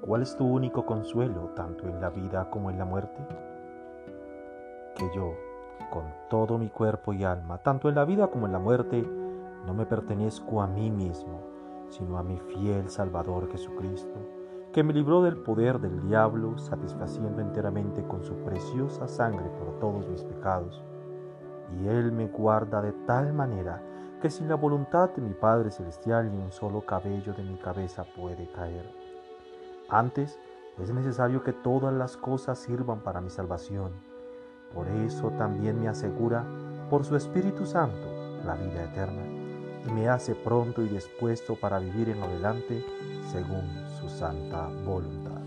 ¿cuál es tu único consuelo tanto en la vida como en la muerte? Que yo, con todo mi cuerpo y alma, tanto en la vida como en la muerte, no me pertenezco a mí mismo, sino a mi fiel Salvador Jesucristo, que me libró del poder del diablo, satisfaciendo enteramente con su preciosa sangre por todos mis pecados. Y Él me guarda de tal manera que sin la voluntad de mi Padre Celestial ni un solo cabello de mi cabeza puede caer. Antes, es necesario que todas las cosas sirvan para mi salvación. Por eso también me asegura, por su Espíritu Santo, la vida eterna y me hace pronto y dispuesto para vivir en adelante según su santa voluntad.